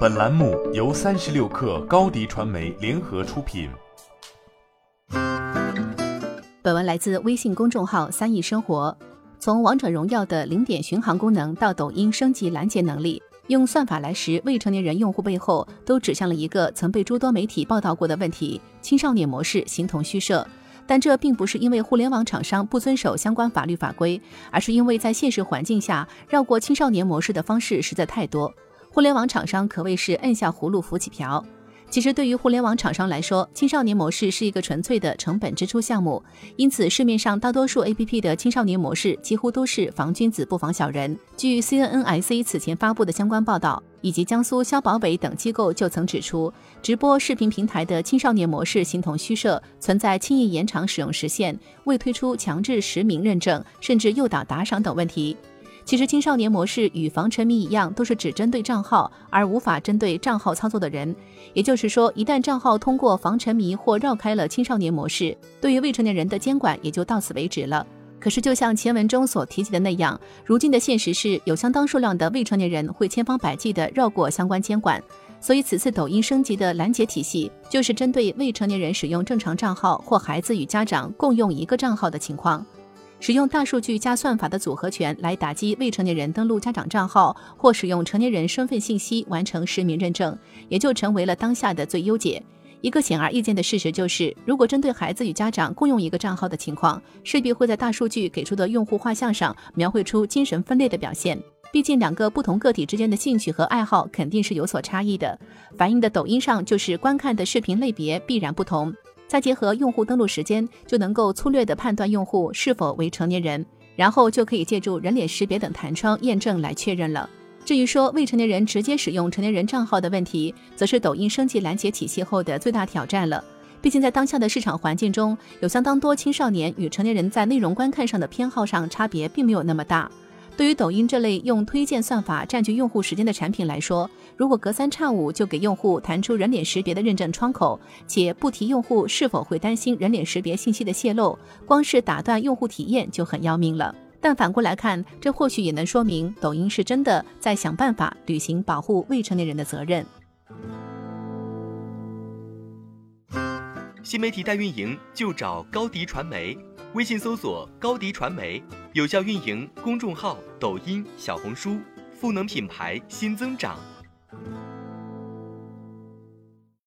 本栏目由三十六氪高低传媒联合出品。本文来自微信公众号“三亿生活”。从王者荣耀的零点巡航功能到抖音升级拦截能力，用算法来识未成年人用户背后，都指向了一个曾被诸多媒体报道过的问题：青少年模式形同虚设。但这并不是因为互联网厂商不遵守相关法律法规，而是因为在现实环境下，绕过青少年模式的方式实在太多。互联网厂商可谓是摁下葫芦浮起瓢。其实，对于互联网厂商来说，青少年模式是一个纯粹的成本支出项目，因此市面上大多数 APP 的青少年模式几乎都是防君子不防小人。据 CNNIC 此前发布的相关报道，以及江苏消保委等机构就曾指出，直播视频平台的青少年模式形同虚设，存在轻易延长使用时限、未推出强制实名认证，甚至诱导打赏等问题。其实，青少年模式与防沉迷一样，都是只针对账号，而无法针对账号操作的人。也就是说，一旦账号通过防沉迷或绕开了青少年模式，对于未成年人的监管也就到此为止了。可是，就像前文中所提及的那样，如今的现实是有相当数量的未成年人会千方百计地绕过相关监管。所以，此次抖音升级的拦截体系，就是针对未成年人使用正常账号或孩子与家长共用一个账号的情况。使用大数据加算法的组合拳来打击未成年人登录家长账号或使用成年人身份信息完成实名认证，也就成为了当下的最优解。一个显而易见的事实就是，如果针对孩子与家长共用一个账号的情况，势必会在大数据给出的用户画像上描绘出精神分裂的表现。毕竟，两个不同个体之间的兴趣和爱好肯定是有所差异的，反映的抖音上就是观看的视频类别必然不同。再结合用户登录时间，就能够粗略地判断用户是否为成年人，然后就可以借助人脸识别等弹窗验证来确认了。至于说未成年人直接使用成年人账号的问题，则是抖音升级拦截体系后的最大挑战了。毕竟在当下的市场环境中，有相当多青少年与成年人在内容观看上的偏好上差别并没有那么大。对于抖音这类用推荐算法占据用户时间的产品来说，如果隔三差五就给用户弹出人脸识别的认证窗口，且不提用户是否会担心人脸识别信息的泄露，光是打断用户体验就很要命了。但反过来看，这或许也能说明抖音是真的在想办法履行保护未成年人的责任。新媒体代运营就找高迪传媒。微信搜索高迪传媒，有效运营公众号、抖音、小红书，赋能品牌新增长。